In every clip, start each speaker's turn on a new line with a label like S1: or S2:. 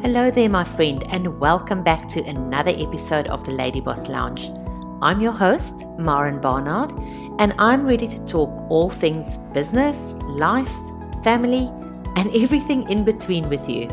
S1: Hello there, my friend, and welcome back to another episode of the Lady Boss Lounge. I'm your host, Maren Barnard, and I'm ready to talk all things business, life, family, and everything in between with you.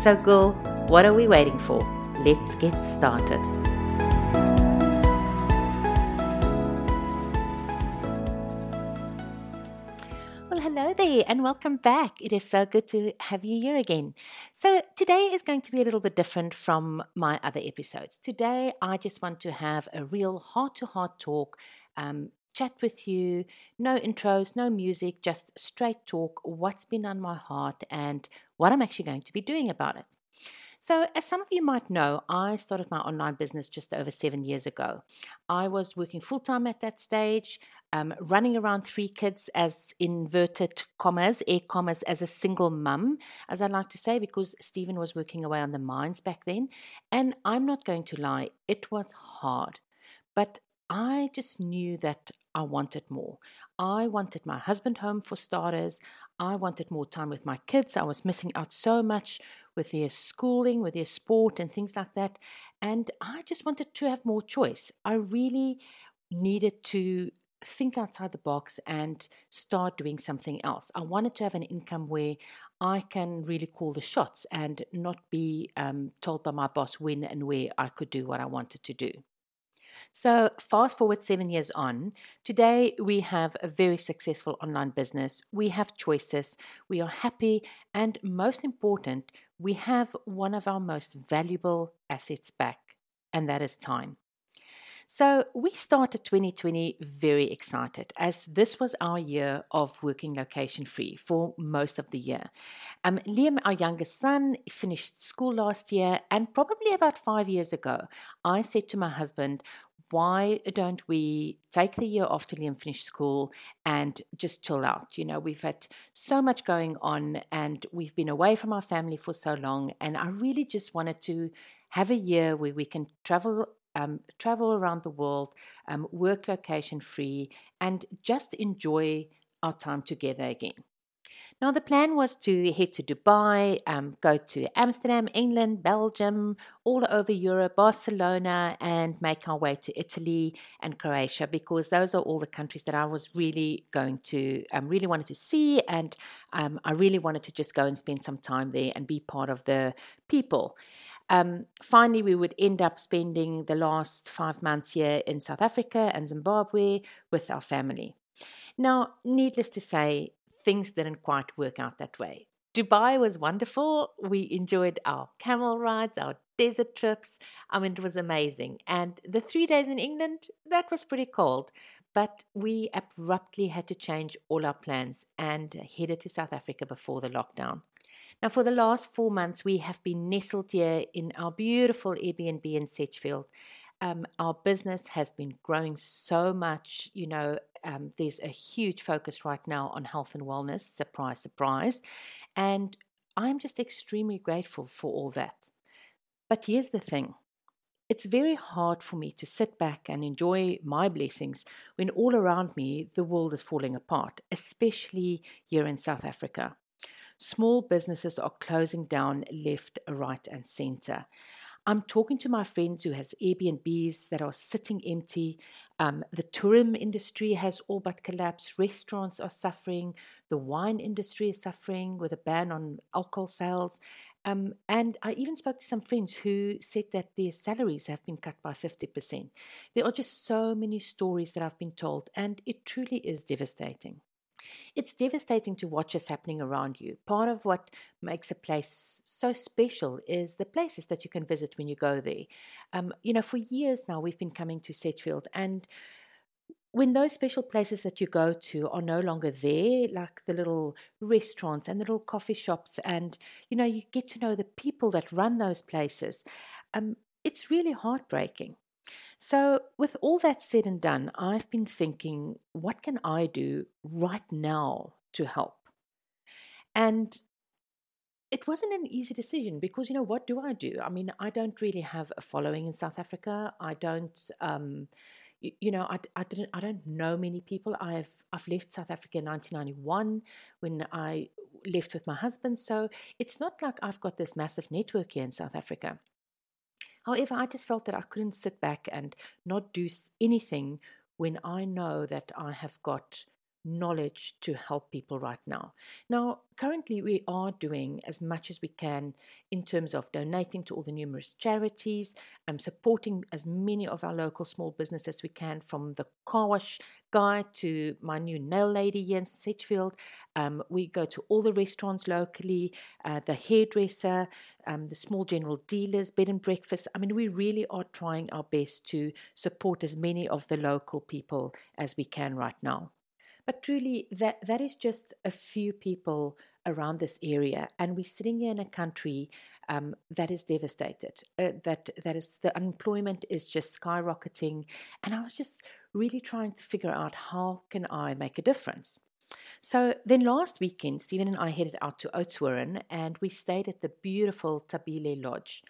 S1: So, girl, what are we waiting for? Let's get started. And welcome back. It is so good to have you here again. So, today is going to be a little bit different from my other episodes. Today, I just want to have a real heart to heart talk, um, chat with you, no intros, no music, just straight talk, what's been on my heart, and what I'm actually going to be doing about it. So, as some of you might know, I started my online business just over seven years ago. I was working full time at that stage, um, running around three kids as inverted commas, air commas, as a single mum, as I like to say, because Stephen was working away on the mines back then. And I'm not going to lie, it was hard. But I just knew that I wanted more. I wanted my husband home for starters. I wanted more time with my kids. I was missing out so much with their schooling, with their sport, and things like that. And I just wanted to have more choice. I really needed to think outside the box and start doing something else. I wanted to have an income where I can really call the shots and not be um, told by my boss when and where I could do what I wanted to do. So, fast forward seven years on, today we have a very successful online business. We have choices, we are happy, and most important, we have one of our most valuable assets back, and that is time. So, we started 2020 very excited as this was our year of working location free for most of the year. Um, Liam, our youngest son, finished school last year, and probably about five years ago, I said to my husband, why don't we take the year after Liam finished school and just chill out? You know, we've had so much going on and we've been away from our family for so long. And I really just wanted to have a year where we can travel. Um, travel around the world, um, work location free, and just enjoy our time together again. Now, the plan was to head to Dubai, um, go to Amsterdam, England, Belgium, all over Europe, Barcelona, and make our way to Italy and Croatia because those are all the countries that I was really going to, um, really wanted to see. And um, I really wanted to just go and spend some time there and be part of the people. Um, finally, we would end up spending the last five months here in South Africa and Zimbabwe with our family. Now, needless to say, things didn't quite work out that way. Dubai was wonderful. We enjoyed our camel rides, our desert trips. I mean, it was amazing. And the three days in England, that was pretty cold. But we abruptly had to change all our plans and headed to South Africa before the lockdown. Now, for the last four months, we have been nestled here in our beautiful Airbnb in Sedgefield. Um, our business has been growing so much. You know, um, there's a huge focus right now on health and wellness. Surprise, surprise. And I'm just extremely grateful for all that. But here's the thing it's very hard for me to sit back and enjoy my blessings when all around me the world is falling apart, especially here in South Africa. Small businesses are closing down left, right, and center. I'm talking to my friends who has Airbnbs that are sitting empty. Um, the tourism industry has all but collapsed. Restaurants are suffering. The wine industry is suffering with a ban on alcohol sales. Um, and I even spoke to some friends who said that their salaries have been cut by 50%. There are just so many stories that I've been told, and it truly is devastating. It's devastating to watch what's happening around you. Part of what makes a place so special is the places that you can visit when you go there. Um, you know, for years now, we've been coming to Sedgefield, and when those special places that you go to are no longer there, like the little restaurants and the little coffee shops, and you know, you get to know the people that run those places, um, it's really heartbreaking. So, with all that said and done, I've been thinking, what can I do right now to help? And it wasn't an easy decision because, you know, what do I do? I mean, I don't really have a following in South Africa. I don't, um, you, know, I, I didn't, I don't know many people. I've, I've left South Africa in 1991 when I left with my husband. So it's not like I've got this massive network here in South Africa. However, I just felt that I couldn't sit back and not do anything when I know that I have got knowledge to help people right now. Now, currently, we are doing as much as we can in terms of donating to all the numerous charities, and supporting as many of our local small businesses as we can, from the car wash guy to my new nail lady here in. Um, we go to all the restaurants locally, uh, the hairdresser, um, the small general dealers, bed and breakfast. I mean, we really are trying our best to support as many of the local people as we can right now. But truly, that, that is just a few people around this area, and we're sitting here in a country um, that is devastated. Uh, that that is the unemployment is just skyrocketing, and I was just really trying to figure out how can I make a difference. So then last weekend, Stephen and I headed out to Oudtshoorn, and we stayed at the beautiful Tabile Lodge.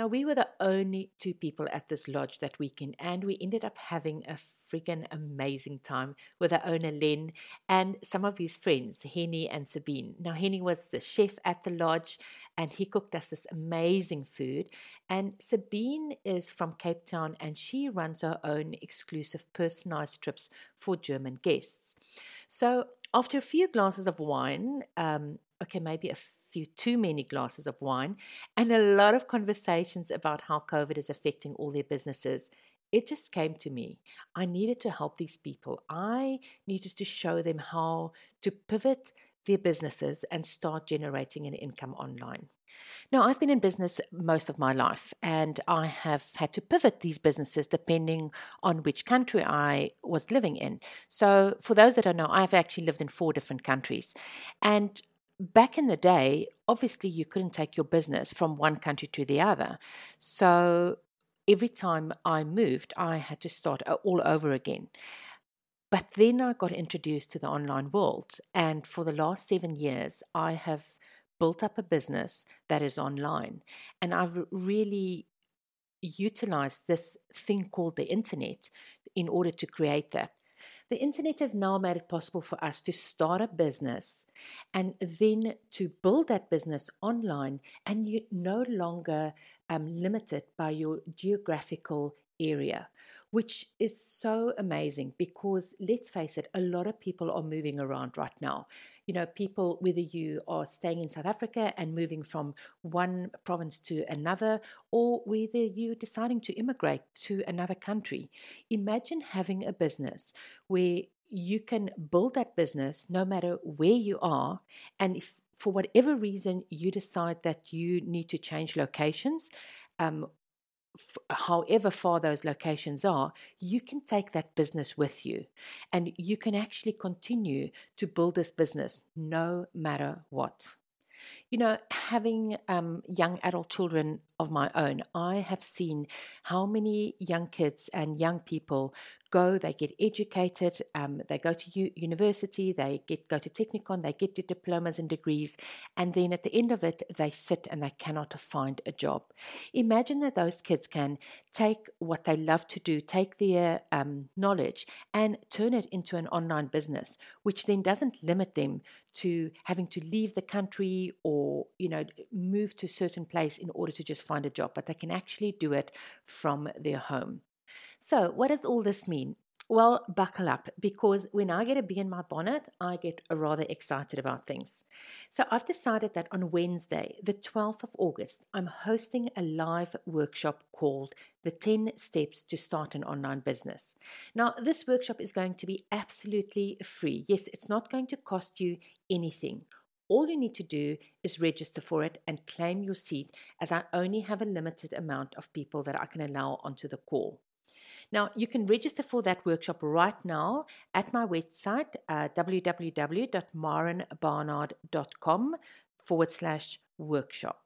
S1: Now, we were the only two people at this lodge that weekend, and we ended up having a freaking amazing time with our owner Len and some of his friends, Henny and Sabine. Now, Henny was the chef at the lodge, and he cooked us this amazing food. And Sabine is from Cape Town, and she runs her own exclusive personalized trips for German guests. So, after a few glasses of wine, um, okay, maybe a few too many glasses of wine, and a lot of conversations about how COVID is affecting all their businesses, it just came to me. I needed to help these people. I needed to show them how to pivot their businesses and start generating an income online. Now, I've been in business most of my life and I have had to pivot these businesses depending on which country I was living in. So, for those that don't know, I've actually lived in four different countries. And back in the day, obviously you couldn't take your business from one country to the other. So every time I moved, I had to start uh, all over again. But then I got introduced to the online world. And for the last seven years, I have built up a business that is online. And I've really utilized this thing called the internet in order to create that. The internet has now made it possible for us to start a business and then to build that business online, and you're no longer um, limited by your geographical area which is so amazing because let's face it, a lot of people are moving around right now. You know, people, whether you are staying in South Africa and moving from one province to another, or whether you're deciding to immigrate to another country, imagine having a business where you can build that business no matter where you are. And if for whatever reason you decide that you need to change locations, um, f- however far those locations are, you can take that business with you and you can actually continue to build this business no matter what. You know, having um, young adult children of my own, I have seen how many young kids and young people go, they get educated, um, they go to u- university, they get go to Technikon, they get their diplomas and degrees, and then at the end of it, they sit and they cannot find a job. Imagine that those kids can take what they love to do, take their um, knowledge, and turn it into an online business, which then doesn't limit them to having to leave the country or you know move to a certain place in order to just find a job, but they can actually do it from their home. So, what does all this mean? Well, buckle up because when I get a bee in my bonnet, I get rather excited about things. So, I've decided that on Wednesday, the 12th of August, I'm hosting a live workshop called The 10 Steps to Start an Online Business. Now, this workshop is going to be absolutely free. Yes, it's not going to cost you anything. All you need to do is register for it and claim your seat, as I only have a limited amount of people that I can allow onto the call. Now, you can register for that workshop right now at my website, uh, www.marenbarnard.com forward slash workshop.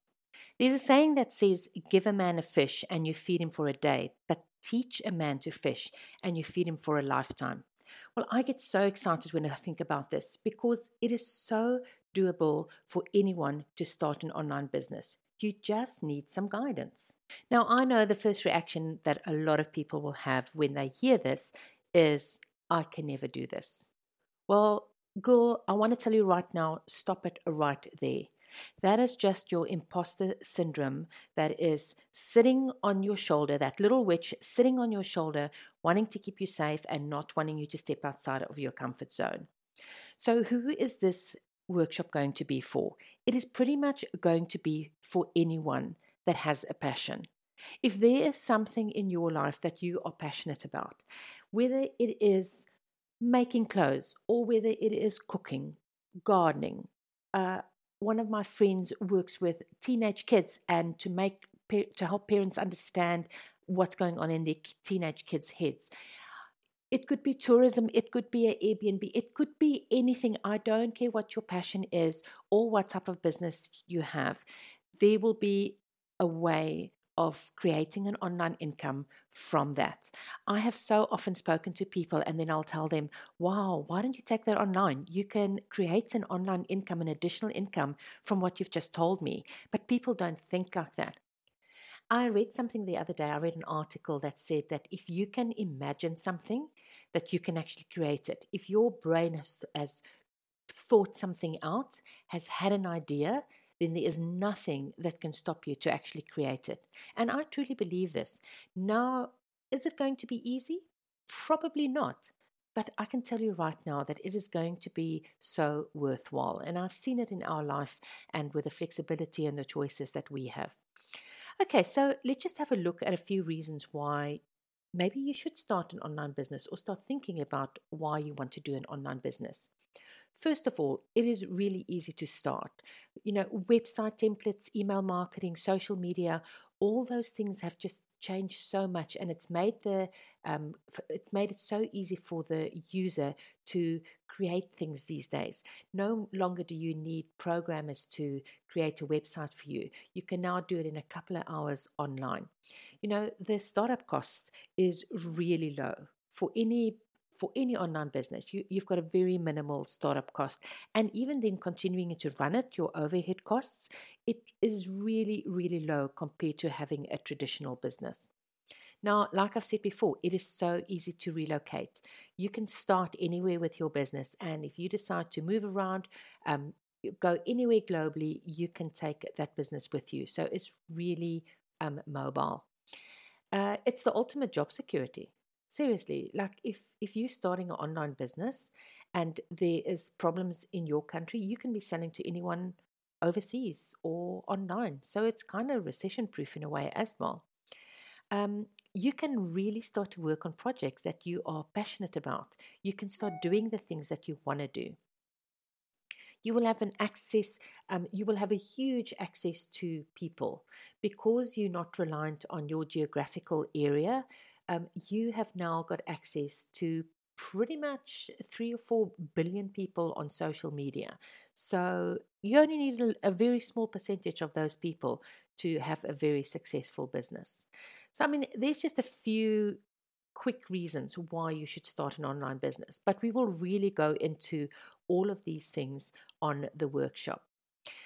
S1: There's a saying that says, Give a man a fish and you feed him for a day, but teach a man to fish and you feed him for a lifetime. Well, I get so excited when I think about this because it is so doable for anyone to start an online business. You just need some guidance. Now, I know the first reaction that a lot of people will have when they hear this is, I can never do this. Well, girl, I want to tell you right now stop it right there. That is just your imposter syndrome that is sitting on your shoulder, that little witch sitting on your shoulder, wanting to keep you safe and not wanting you to step outside of your comfort zone. So, who is this workshop going to be for? It is pretty much going to be for anyone that has a passion. If there is something in your life that you are passionate about, whether it is making clothes or whether it is cooking, gardening, uh, one of my friends works with teenage kids and to make to help parents understand what's going on in their teenage kids' heads. It could be tourism, it could be an Airbnb, it could be anything. I don't care what your passion is or what type of business you have. There will be a way of creating an online income from that. I have so often spoken to people and then I'll tell them, wow, why don't you take that online? You can create an online income, an additional income from what you've just told me. But people don't think like that. I read something the other day. I read an article that said that if you can imagine something, that you can actually create it. If your brain has, has thought something out, has had an idea, then there is nothing that can stop you to actually create it. And I truly believe this. Now, is it going to be easy? Probably not. But I can tell you right now that it is going to be so worthwhile. And I've seen it in our life and with the flexibility and the choices that we have. Okay, so let's just have a look at a few reasons why maybe you should start an online business or start thinking about why you want to do an online business. First of all, it is really easy to start. You know, website templates, email marketing, social media, all those things have just changed so much, and it's made the um, it's made it so easy for the user to create things these days. No longer do you need programmers to create a website for you. You can now do it in a couple of hours online. You know, the startup cost is really low for any for any online business, you, you've got a very minimal startup cost. And even then, continuing to run it, your overhead costs, it is really, really low compared to having a traditional business. Now, like I've said before, it is so easy to relocate. You can start anywhere with your business, and if you decide to move around, um, go anywhere globally, you can take that business with you. So it's really um, mobile. Uh, it's the ultimate job security seriously like if if you're starting an online business and there is problems in your country you can be selling to anyone overseas or online. So it's kind of recession proof in a way as well. Um, you can really start to work on projects that you are passionate about. You can start doing the things that you want to do. You will have an access um, you will have a huge access to people. Because you're not reliant on your geographical area um, you have now got access to pretty much three or four billion people on social media. So you only need a, a, very small percentage of those people to have a very successful business. So, I mean, there's just a few quick reasons why you should start an online business, but we will really go into all of these things on the workshop.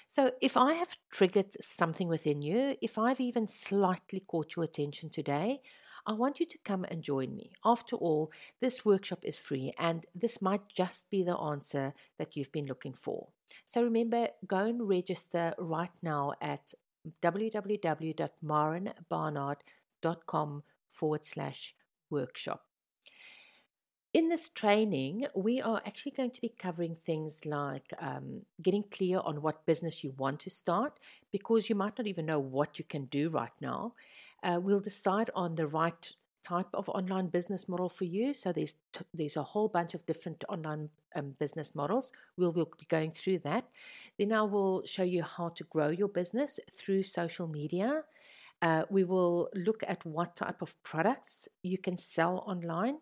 S1: So, if I have triggered something within you, if I've even slightly caught your attention today, I want you to come and join me. After all, this workshop is free and this might just be the answer that you've been looking for. So remember, go and register right now at www.marenbarnard.com forward slash workshop. In this training, we are actually going to be covering things like um, getting clear on what business you want to start because you might not even know what you can do right now. Uh, we'll decide on the right type of online business model for you. So there's t- there's a whole bunch of different online um, business models. We'll we'll be going through that. Then I will show you how to grow your business through social media. Uh, we will look at what type of products you can sell online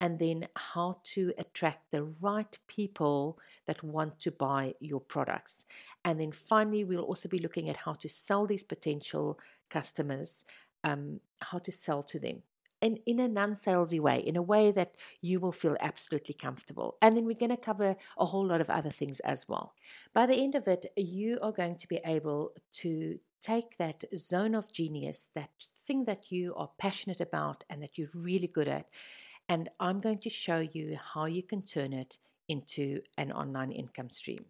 S1: and then how to attract the right people that want to buy your products. And then finally, we'll also be looking at how to sell these potential customers, um, how to sell to them. In, in a non salesy way, in a way that you will feel absolutely comfortable. And then we're going to cover a whole lot of other things as well. By the end of it, you are going to be able to take that zone of genius, that thing that you are passionate about and that you're really good at, and I'm going to show you how you can turn it into an online income stream.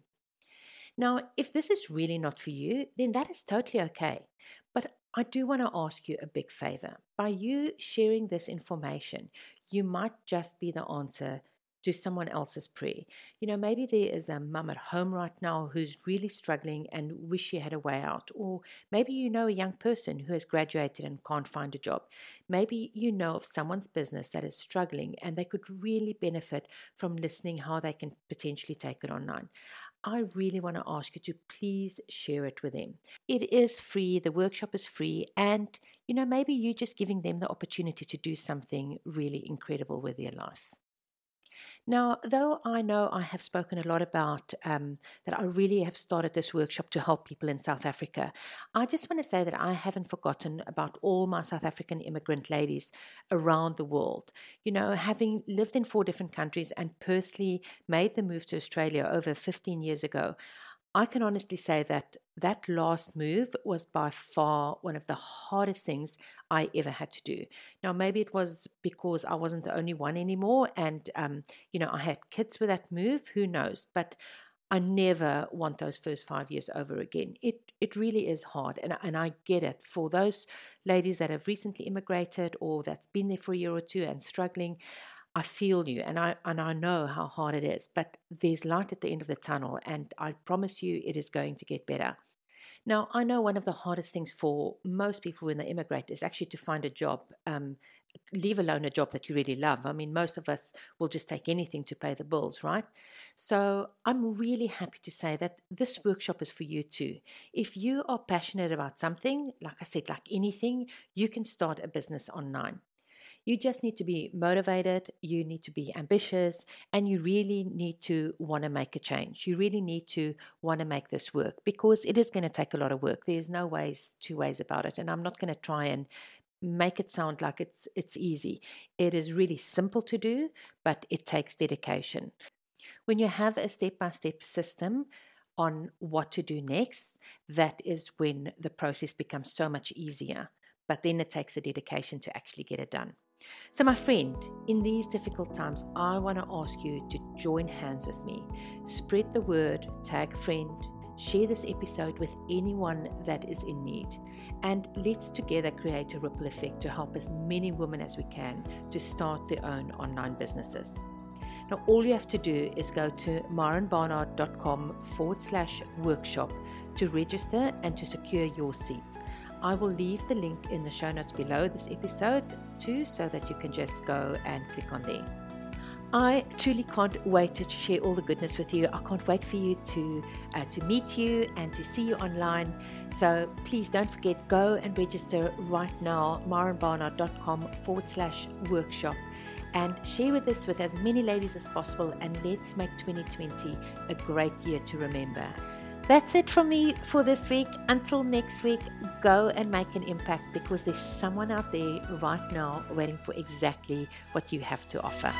S1: Now, if this is really not for you, then that is totally okay. But I do want to ask you a big favor. By you sharing this information, you might just be the answer to someone else's prayer. You know, maybe there is a mum at home right now who's really struggling and wish she had a way out. Or maybe you know a young person who has graduated and can't find a job. Maybe you know of someone's business that is struggling and they could really benefit from listening how they can potentially take it online. I really want to ask you to please share it with them. It is free, the workshop is free, and you know, maybe you're just giving them the opportunity to do something really incredible with their life. Now, though I know I have spoken a lot about um, that I really have started this workshop to help people in South Africa, I just want to say that I haven't forgotten about all my South African immigrant ladies around the world. You know, having lived in four different countries and personally made the move to Australia over 15 years ago, I can honestly say that that last move was by far one of the hardest things I ever had to do. Now, maybe it was because I wasn't the only one anymore, and um, you know I had kids with that move. Who knows? But I never want those first five years over again. It it really is hard, and and I get it. For those ladies that have recently immigrated or that's been there for a year or two and struggling, I feel you and I and I know how hard it is, but there's light at the end of the tunnel and I promise you it is going to get better. Now, I know one of the hardest things for most people when they immigrate is actually to find a job, um, leave alone a job that you really love. I mean, most of us will just take anything to pay the bills, right? So I'm really happy to say that this workshop is for you too. If you are passionate about something, like I said, like anything, you can start a business online. You just need to be motivated, you need to be ambitious, and you really need to want to make a change. You really need to want to make this work because it is going to take a lot of work. There's no ways, two ways about it. And I'm not going to try and make it sound like it's it's easy. It is really simple to do, but it takes dedication. When you have a step-by-step system, on what to do next, that is when the process becomes so much easier. But then it takes the dedication to actually get it done. So, my friend, in these difficult times, I want to ask you to join hands with me. Spread the word, tag a friend, share this episode with anyone that is in need, and let's together create a ripple effect to help as many women as we can to start their own online businesses. Now, all you have to do is go to marenbarnard.com forward slash workshop to register and to secure your seat. I will leave the link in the show notes below this episode too, so that you can just go and click on there. I truly can't wait to share all the goodness with you. I can't wait for you to uh, to meet you and to see you online. So please don't forget, go and register right now, marenbarnard.com forward slash workshop and share with us with as many ladies as possible and let's make 2020 a great year to remember. That's it from me for this week. Until next week, go and make an impact because there's someone out there right now waiting for exactly what you have to offer.